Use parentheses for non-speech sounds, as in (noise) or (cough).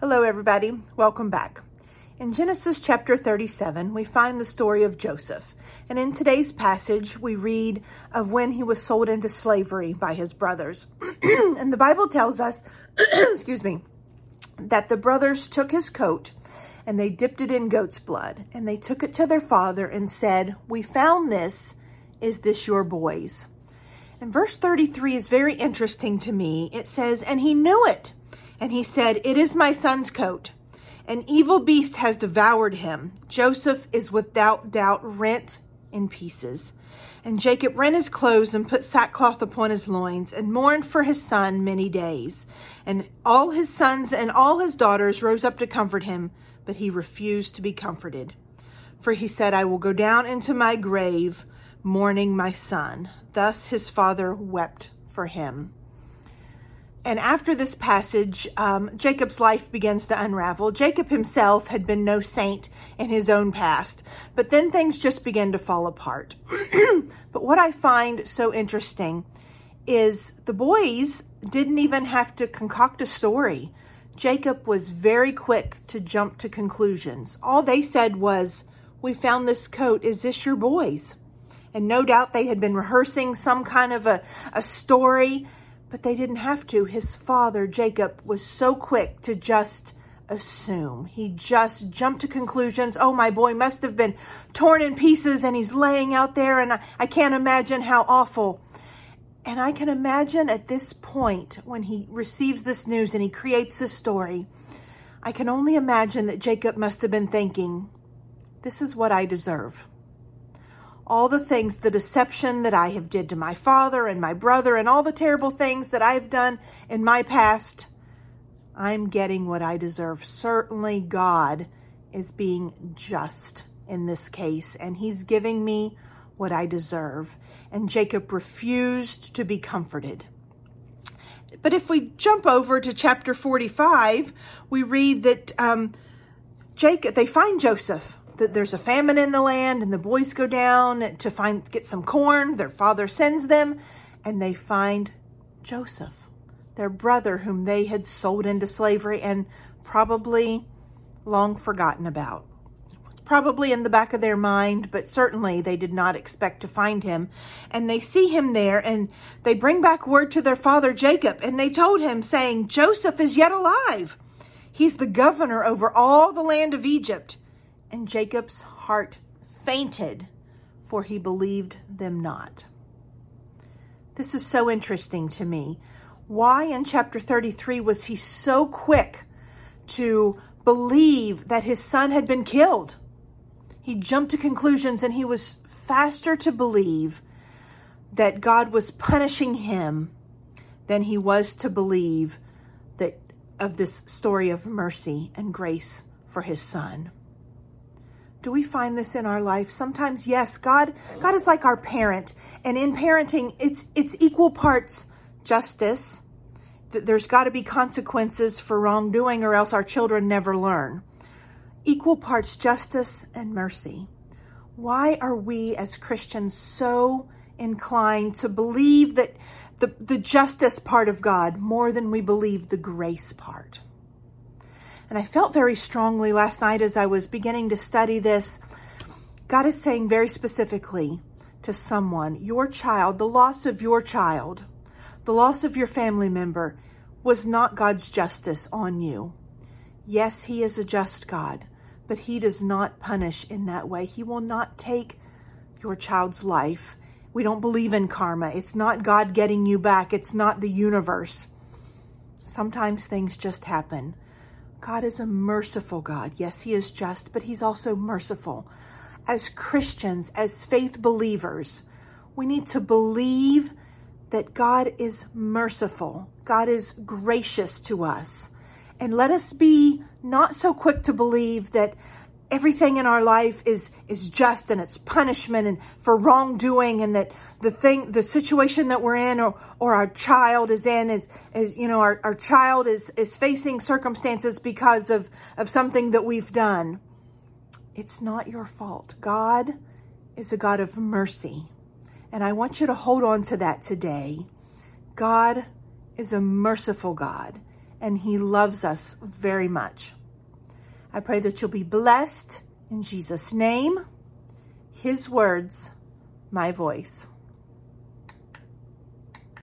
Hello, everybody. Welcome back. In Genesis chapter 37, we find the story of Joseph. And in today's passage, we read of when he was sold into slavery by his brothers. (clears throat) and the Bible tells us, (clears throat) excuse me, that the brothers took his coat and they dipped it in goat's blood and they took it to their father and said, We found this. Is this your boy's? And verse 33 is very interesting to me. It says, And he knew it and he said, It is my son's coat. An evil beast has devoured him. Joseph is without doubt rent in pieces. And Jacob rent his clothes and put sackcloth upon his loins and mourned for his son many days. And all his sons and all his daughters rose up to comfort him, but he refused to be comforted. For he said, I will go down into my grave mourning my son. Thus his father wept for him. And after this passage, um, Jacob's life begins to unravel. Jacob himself had been no saint in his own past, but then things just begin to fall apart. (clears throat) but what I find so interesting is the boys didn't even have to concoct a story. Jacob was very quick to jump to conclusions. All they said was, We found this coat. Is this your boys? And no doubt they had been rehearsing some kind of a, a story but they didn't have to. His father, Jacob, was so quick to just assume. He just jumped to conclusions. Oh, my boy must have been torn in pieces and he's laying out there and I, I can't imagine how awful. And I can imagine at this point when he receives this news and he creates this story, I can only imagine that Jacob must have been thinking, this is what I deserve all the things, the deception that I have did to my father and my brother and all the terrible things that I've done in my past, I'm getting what I deserve. Certainly God is being just in this case and he's giving me what I deserve. And Jacob refused to be comforted. But if we jump over to chapter 45, we read that um, Jacob, they find Joseph that there's a famine in the land and the boys go down to find get some corn. Their father sends them and they find Joseph, their brother whom they had sold into slavery and probably long forgotten about. It's probably in the back of their mind, but certainly they did not expect to find him. And they see him there and they bring back word to their father Jacob and they told him saying, Joseph is yet alive. He's the governor over all the land of Egypt and Jacob's heart fainted, for he believed them not. This is so interesting to me. Why in chapter 33 was he so quick to believe that his son had been killed? He jumped to conclusions and he was faster to believe that God was punishing him than he was to believe that of this story of mercy and grace for his son. Do we find this in our life? Sometimes, yes, God, God is like our parent. And in parenting, it's, it's equal parts justice. There's got to be consequences for wrongdoing or else our children never learn. Equal parts justice and mercy. Why are we as Christians so inclined to believe that the, the justice part of God more than we believe the grace part? And I felt very strongly last night as I was beginning to study this. God is saying very specifically to someone, your child, the loss of your child, the loss of your family member was not God's justice on you. Yes, he is a just God, but he does not punish in that way. He will not take your child's life. We don't believe in karma. It's not God getting you back. It's not the universe. Sometimes things just happen. God is a merciful God. Yes, He is just, but He's also merciful. As Christians, as faith believers, we need to believe that God is merciful. God is gracious to us. And let us be not so quick to believe that everything in our life is, is just and it's punishment and for wrongdoing and that the thing, the situation that we're in or, or our child is in is, is you know, our, our child is, is facing circumstances because of, of something that we've done. It's not your fault. God is a God of mercy. And I want you to hold on to that today. God is a merciful God and he loves us very much. I pray that you'll be blessed in Jesus' name. His words, my voice.